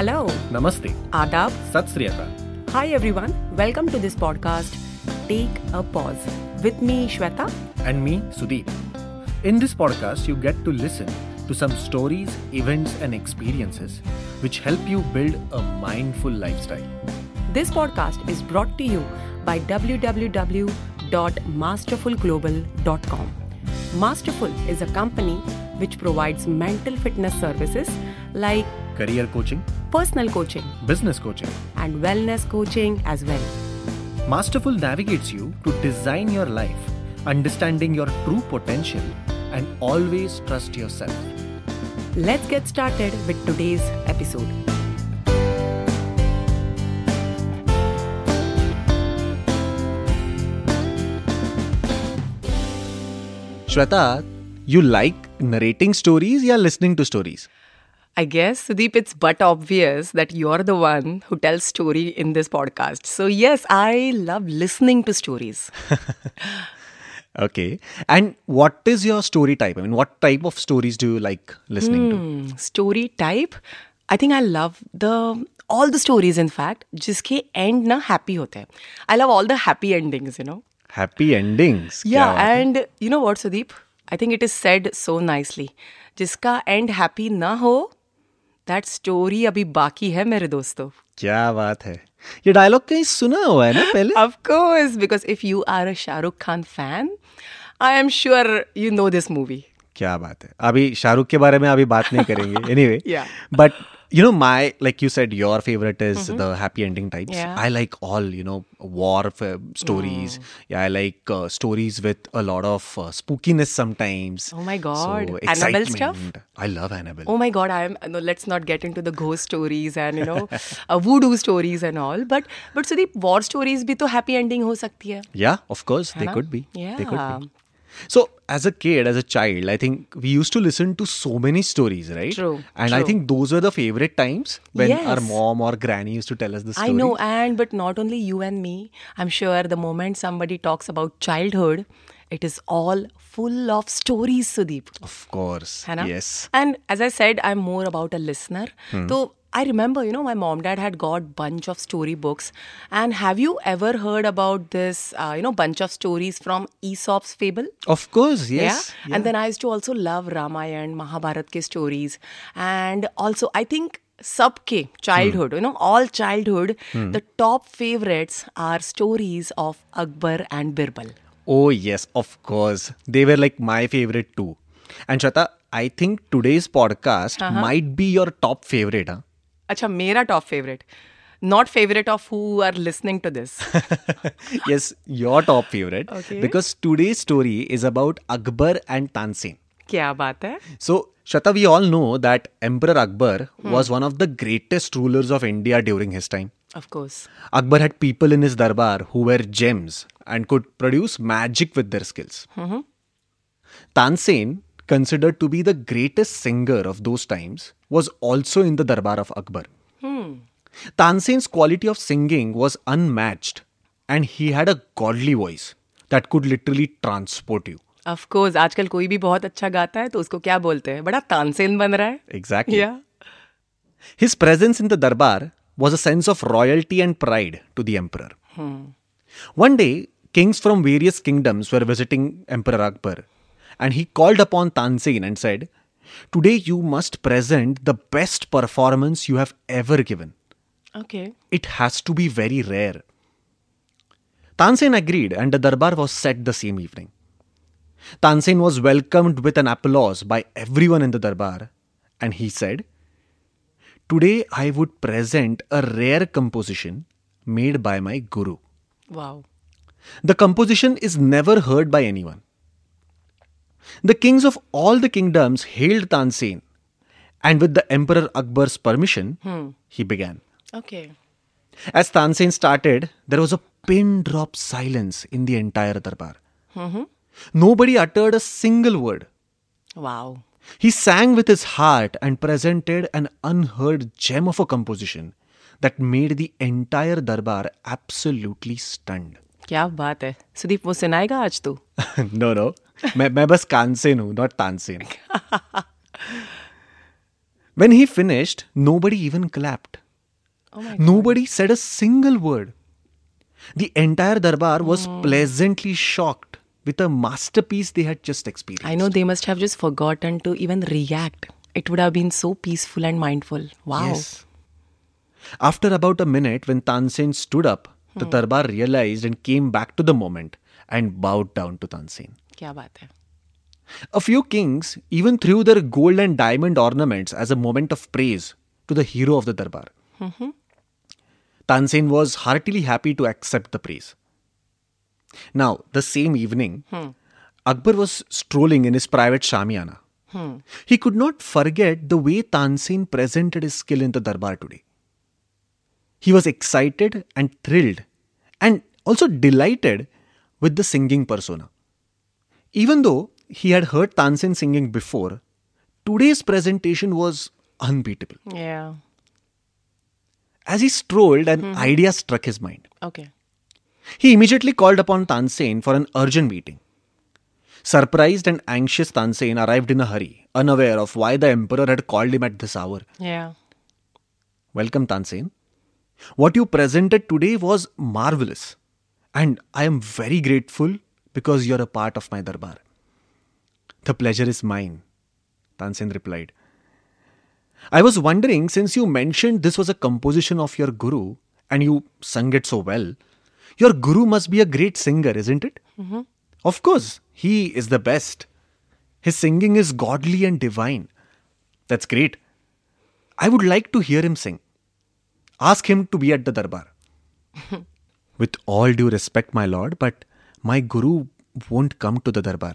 Hello, Namaste. Adab. Sat. Hi everyone. Welcome to this podcast, Take a Pause. With me, Shweta. And me, Sudeep. In this podcast, you get to listen to some stories, events, and experiences which help you build a mindful lifestyle. This podcast is brought to you by www.masterfulglobal.com. Masterful is a company which provides mental fitness services like Career coaching, personal coaching business coaching. and wellness coaching as well. Masterful navigates you to design your life, understanding your true potential, and always trust yourself. Let's get started with today's episode. Shweta, you like narrating stories or listening to stories? I guess, Sudeep, it's but obvious that you're the one who tells story in this podcast. So yes, I love listening to stories. Okay. And what is your story type? I mean, what type of stories do you like listening to? Hmm, story type, I think I love the all the stories in fact जिसके end ना happy होते हैं. I love all the happy endings, you know. Happy endings. Yeah, क्या बात है? and you know what, Sudeep? I think it is said so nicely. जिसका end happy ना हो, That story अभी बाकी है मेरे दोस्तों। क्या बात है। ये डायलॉग कहीं सुना हुआ है ना पहले? Of course because if you are a Shahrukh Khan fan I am sure you know this movie क्या बात है। अभी शाहरुख के बारे में अभी बात नहीं करेंगे। Anyway but you know my like you said your favorite is mm-hmm. the happy ending types. Yeah. i like all you know war f- stories. Mm. yeah i like uh, stories with a lot of uh, spookiness sometimes. Oh my god. So, annabelle stuff? I love annabelle. Oh my god i am no, let's not get into the ghost stories and you know uh, voodoo stories and all. But but so the war stories bhi to happy ending ho sakti hai. Yeah of course they could be. Yeah they could be. So, as a kid, as a child, I think we used to listen to so many stories, right? True, And I think those were the favorite times when our mom or granny used to tell us the story. I know, and but not only you and me. I'm sure the moment somebody talks about childhood, it is all full of stories, Sudeep. Of course. Yes. And as I said, I'm more about a listener. Hmm. So I remember, you know, my mom dad had got bunch of story books. And have you ever heard about this, uh, you know, bunch of stories from Aesop's fable? Of course, yes. Yeah? And then I used to also love Ramayana, Mahabharat ke stories. And also, I think सबके childhood, you know, all childhood, the top favorites are stories of Akbar and Birbal. Oh, yes, of course. They were like my favorite too. And Shweta, I think today's podcast Uh-huh. might be your top favorite. Huh? अच्छा मेरा top favorite. Not favorite of who are listening to this. yes, your top favorite. Okay. Because today's story is about Akbar and Tansen. क्या बात है So, Shata, we all know that Emperor Akbar was one of the greatest rulers of India during his time. Of course. Akbar had people in his darbar who were gems and could produce magic with their skills. Tansen, considered to be the greatest singer of those times, was also in the darbar of Akbar. Tansen's quality of singing was unmatched, and he had a godly voice that could literally transport you. Of course. आजकल कोई भी बहुत अच्छा गाता है तो उसको क्या बोलते हैं बड़ा तानसेन बन रहा है Exactly. Yeah. His presence in the darbar was a sense of royalty and pride to the emperor. One day, kings from various kingdoms were visiting Emperor Akbar, and he called upon Tansen and said, Today you must present the best performance you have ever given. Okay. It has to be very rare. Tansen agreed, and the darbar was set the same evening. Tansen was welcomed with an applause by everyone in the darbar, and he said, Today I would present a rare composition made by my guru. Wow. The composition is never heard by anyone. The kings of all the kingdoms hailed Tansen, and with the Emperor Akbar's permission, he began. Okay. As Tansen started, there was a pin drop silence in the entire darbar. Nobody uttered a single word. Wow. He sang with his heart and presented an unheard gem of a composition that made the entire darbar absolutely stunned. क्या बात है सुदीप वो सुनाएगा आज तू no, no. मैं मैं बस कानसेन हूँ not Tansen When he finished, nobody even clapped. Oh my Nobody said a single word. The entire darbar was pleasantly shocked with a masterpiece they had just experienced. I know they must have just forgotten to even react. It would have been so peaceful and mindful. Wow. Yes. After about a minute, when Tansen stood up, the darbar realized and came back to the moment and bowed down to Tansen. क्या बात है A few kings even threw their gold and diamond ornaments as a moment of praise to the hero of the darbar. Tansen was heartily happy to accept the praise. Now, the same evening, Akbar was strolling in his private shamiana. He could not forget the way Tansen presented his skill in the darbar today. He was excited and thrilled and also delighted with the singing persona. Even though he had heard Tansen singing before, today's presentation was unbeatable. Yeah. As he strolled, an mm-hmm. idea struck his mind. Okay. He immediately called upon Tansen for an urgent meeting. Surprised and anxious, Tansen arrived in a hurry, unaware of why the emperor had called him at this hour. Yeah. Welcome, Tansen. What you presented today was marvelous, and I am very grateful because you're a part of my darbar. The pleasure is mine, Tansen replied. I was wondering, since you mentioned this was a composition of your guru and you sung it so well, your guru must be a great singer, isn't it? Mm-hmm. Of course, he is the best. His singing is godly and divine. That's great. I would like to hear him sing. Ask him to be at the darbar. With all due respect, my lord, but my guru won't come to the darbar.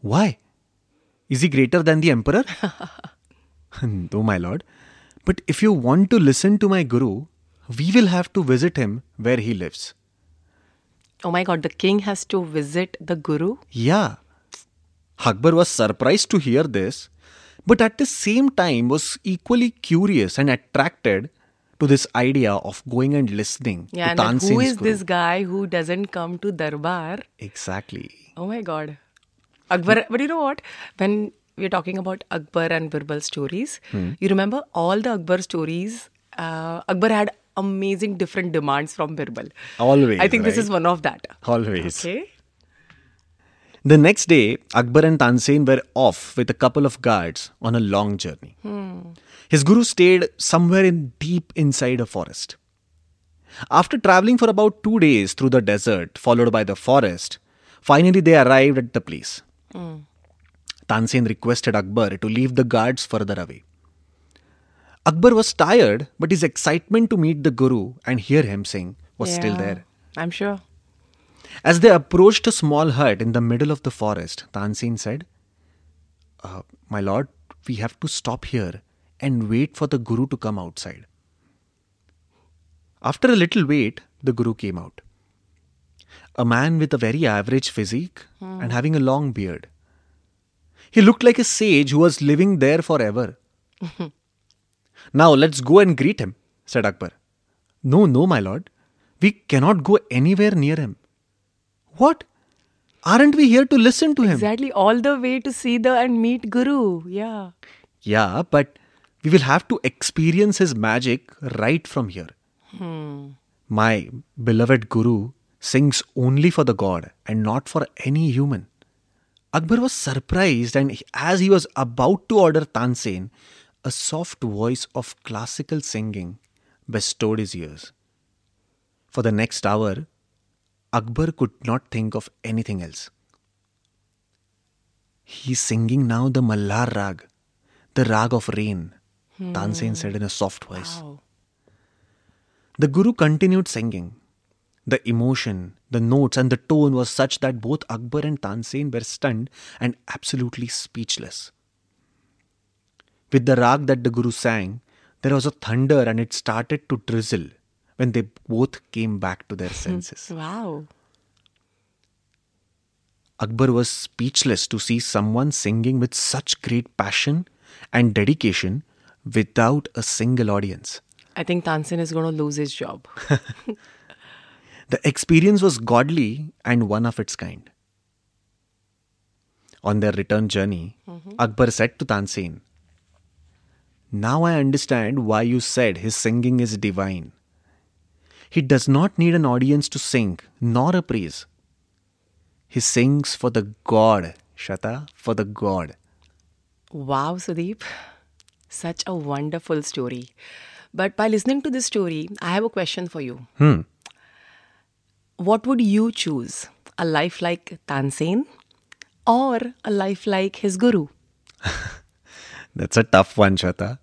Why? Is he greater than the emperor? no, my lord. But if you want to listen to my guru, we will have to visit him where he lives. Oh my god, the king has to visit the guru? Yeah. Akbar was surprised to hear this, but at the same time was equally curious and attracted to this idea of going and listening Yeah, to and who is guru. this guy who doesn't come to Darbar? Exactly. Oh my god. Akbar, but you know what? When we're talking about Akbar and Birbal stories, you remember all the Akbar stories? Uh, Akbar had amazing different demands from Birbal. Always, I think this is one of that. Always. Okay. The next day, Akbar and Tansen were off with a couple of guards on a long journey. His guru stayed somewhere in deep inside a forest. After traveling for about two days through the desert, followed by the forest, finally they arrived at the place. Tansen requested Akbar to leave the guards further away. Akbar was tired, but his excitement to meet the guru and hear him sing was still there. I'm sure. As they approached a small hut in the middle of the forest, Tansen said, uh, My lord, we have to stop here and wait for the Guru to come outside. After a little wait, the Guru came out. A man with a very average physique and hmm. having a long beard. He looked like a sage who was living there forever. now let's go and greet him, said Akbar. No, no, my lord. We cannot go anywhere near him. What? Aren't we here to listen to him? Exactly. All the way to see the and meet Guru. Yeah. Yeah, but we will have to experience his magic right from here. Hmm. My beloved Guru sings only for the god and not for any human. Akbar was surprised, and as he was about to order Tansen, a soft voice of classical singing bestowed his ears. For the next hour, Akbar could not think of anything else. He is singing now the Malhar Rag, the Rag of Rain, Tansen said in a soft voice. Wow. The Guru continued singing. The emotion, the notes, and the tone was such that both Akbar and Tansen were stunned and absolutely speechless. With the rag that the Guru sang, there was a thunder and it started to drizzle when they both came back to their senses. Wow. Akbar was speechless to see someone singing with such great passion and dedication without a single audience. I think Tansen is going to lose his job. The experience was godly and one of its kind. On their return journey, mm-hmm. Akbar said to Tansen, Now I understand why you said his singing is divine. He does not need an audience to sing, nor a praise. He sings for the God, Shata, for the God. Wow, Sudeep. Such a wonderful story. But by listening to this story, I have a question for you. Hmm. What would you choose? A life like Tansen or a life like his guru? That's a tough one, Shata.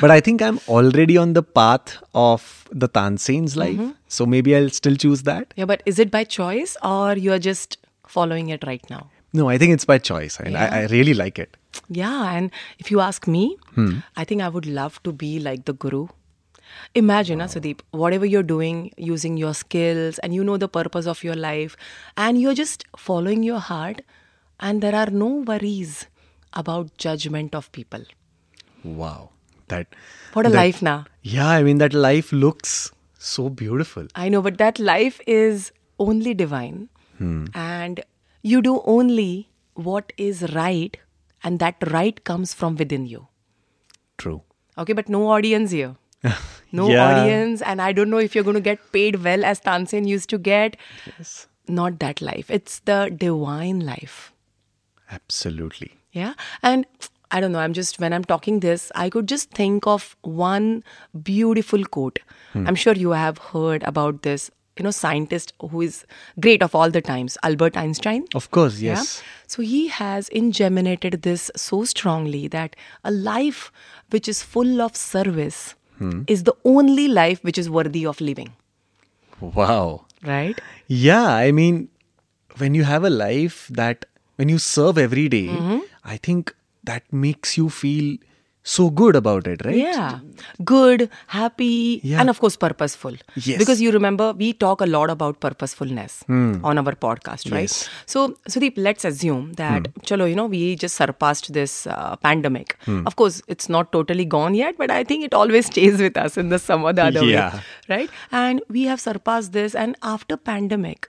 But I think I'm already on the path of the Tansen's life. So maybe I'll still choose that. Yeah, but is it by choice or you're just following it right now? No, I think it's by choice. And I, I really like it. Yeah, and if you ask me, hmm. I think I would love to be like the guru. Imagine, wow. Sudeep, whatever you're doing, using your skills, and you know the purpose of your life, and you're just following your heart, and there are no worries about judgment of people. Wow. That What a that- life now. Yeah, I mean that life looks so beautiful. I know, but that life is only divine, hmm. and you do only what is right, and that right comes from within you. True. Okay, but no audience here. No Yeah. audience, and I don't know if you're going to get paid well as Tansen used to get. Yes. Not that life. It's the divine life. Absolutely. Yeah. And I don't know, I'm just, when I'm talking this, I could just think of one beautiful quote. Hmm. I'm sure you have heard about this, you know, scientist who is great of all the times, Albert Einstein. Of course, Yeah. yes. So he has ingeminated this so strongly that a life which is full of service is the only life which is worthy of living. Wow. Right? Yeah, I mean, when you have a life that, when you serve every day, Mm-hmm. I think that makes you feel so good about it, right? Yeah. Good, happy, Yeah. and of course purposeful. Yes. Because you remember, we talk a lot about purposefulness hmm. on our podcast, right? Yes. So, Sudeep, let's assume that, hmm. chalo, you know, we just surpassed this uh, pandemic. Hmm. Of course, it's not totally gone yet, but I think it always stays with us in the some or the other Yeah. way, right? And we have surpassed this, and after pandemic,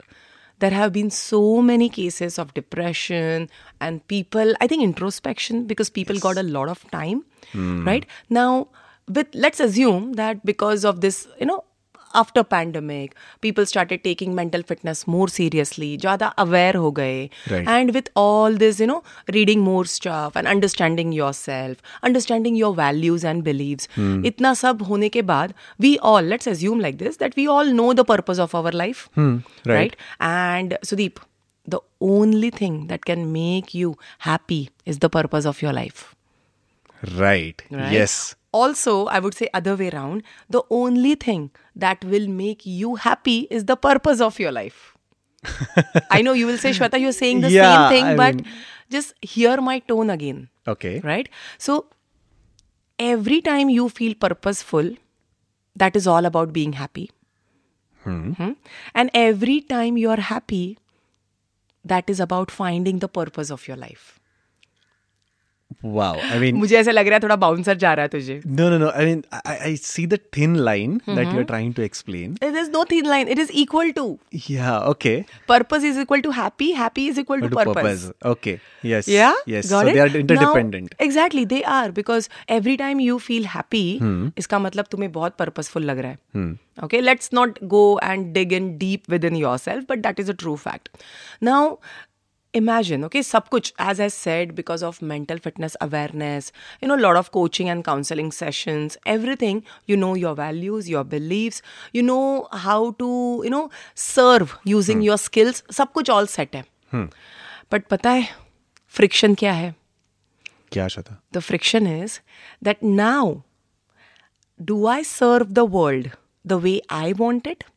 there have been so many cases of depression and people i think introspection because people got a lot of time hmm. right? Now with let's assume that because of this you know after pandemic people started taking mental fitness more seriously ज़्यादा aware हो गए Right. and with all this you know reading more stuff and understanding yourself understanding your values and beliefs इतना सब होने के बाद we all let's assume like this that we all know the purpose of our life right. and Sudeep the only thing that can make you happy is the purpose of your life Right. right? Yes. also, I would say other way around. The only thing that will make you happy is the purpose of your life. I know you will say, Shweta, you're saying the Yeah, same thing, I but mean- just hear my tone again. Okay. Right? So, every time you feel purposeful, that is all about being happy. Hmm? And every time you are happy, that is about finding the purpose of your life. Wow. I mean, मुझे ऐसा लग रहा है थोड़ा bouncer जा रहा है तुझे no, no, no. I mean, I, I see the thin line Mm-hmm. that you're trying to explain. There is no thin line. It is equal to. Yeah. Okay. Purpose is equal to happy. Happy is equal to To purpose. purpose Okay. Yes. Yeah. Yes. Got so it? they are interdependent. Now, exactly, they are because every time you feel happy, Hmm. इसका मतलब तुम्हें बहुत purposeful लग रहा है. Okay, let's not go and dig in deep within yourself, but that is a true fact. Now, imagine okay sabkuch as i said because of mental fitness awareness you know a lot of coaching and counseling sessions everything you know your values your beliefs you know how to you know serve using hmm. your skills sabkuch all set hai hmm. but pata hai friction kya hai kya shata the friction is that now do i serve the world the way i want it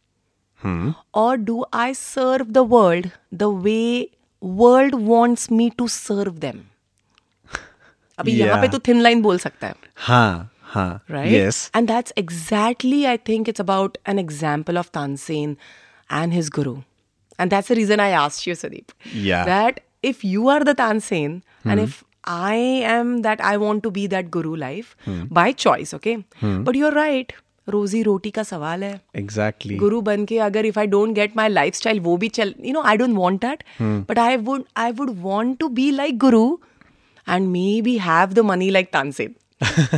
hmm. or do i serve the world the way world wants me to serve them? अभी यहाँ पे Yeah. तो thin line बोल सकता है हाँ हाँ right? yes And that's exactly, I think, it's about an example of Tansen and his guru. And that's the reason I asked you, Sadeep. Yeah. That if you are the Tansen and if I am that I want to be that guru life by choice, okay? But you're right. रोजी रोटी का सवाल है exactly गुरु बन के अगर if I don't get my lifestyle वो भी चल you know I don't want that but I would I would want to be like guru and maybe have the money like Tansen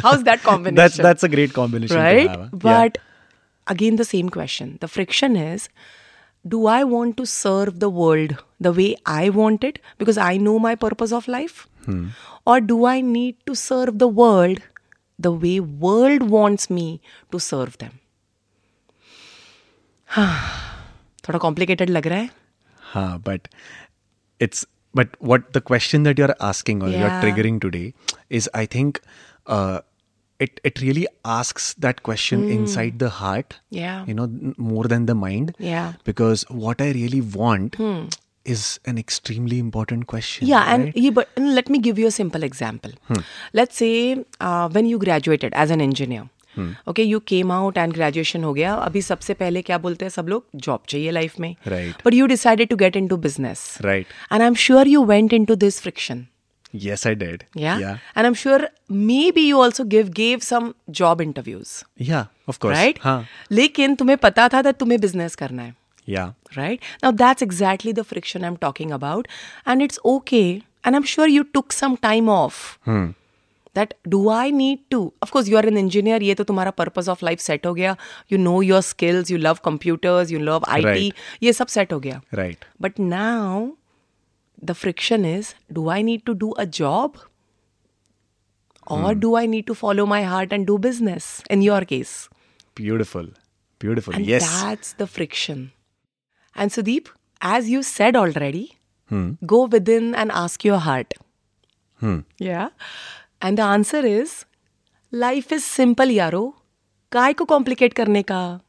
How's that combination? That's that's a great combination, to right? have, huh? Yeah. But again, the same question. The friction is do I want to serve the world the way I want it because I know my purpose of life? Hmm. Or do I need to serve the world the way world wants me to serve them? थोड़ा complicated लग रहा है Huh, but it's but what the question that you're asking or you're Yeah. triggering today is I think uh, it it really asks that question inside the heart. Hmm. Yeah. You know, n- more than the mind. Yeah. Hmm. Because what I really want is an extremely important question. Yeah, and right? yeah, but and let me give you a simple example. Let's say uh, when you graduated as an engineer, okay, you came out and graduation हो गया. अभी सबसे पहले क्या बोलते हैं सब लोग जॉब चाहिए लाइफ में. Right. But you decided to get into business. Right. And I'm sure you went into this friction. Yes, I did. Yeah. Yeah. And I'm sure maybe you also give gave some job interviews. Yeah, of course. Right. Huh. लेकिन तुम्हें पता था that तुम्हें business करना है. Yeah. right? Now, that's exactly the friction I'm talking about. And it's okay. And I'm sure you took some time off. That do I need to? Of course, you are an engineer. ये तो तुम्हारा purpose of life set हो गया. You know your skills. You love computers. You love IT. Right. ये सब set हो गया. Right. But now, the friction is: Do I need to do a job, or do I need to follow my heart and do business? In your case, Beautiful. Beautiful. and yes. that's the friction. And Sudeep, as you said already, go within and ask your heart. Yeah. And the answer is life is simple, yaro. काय को complicate करने का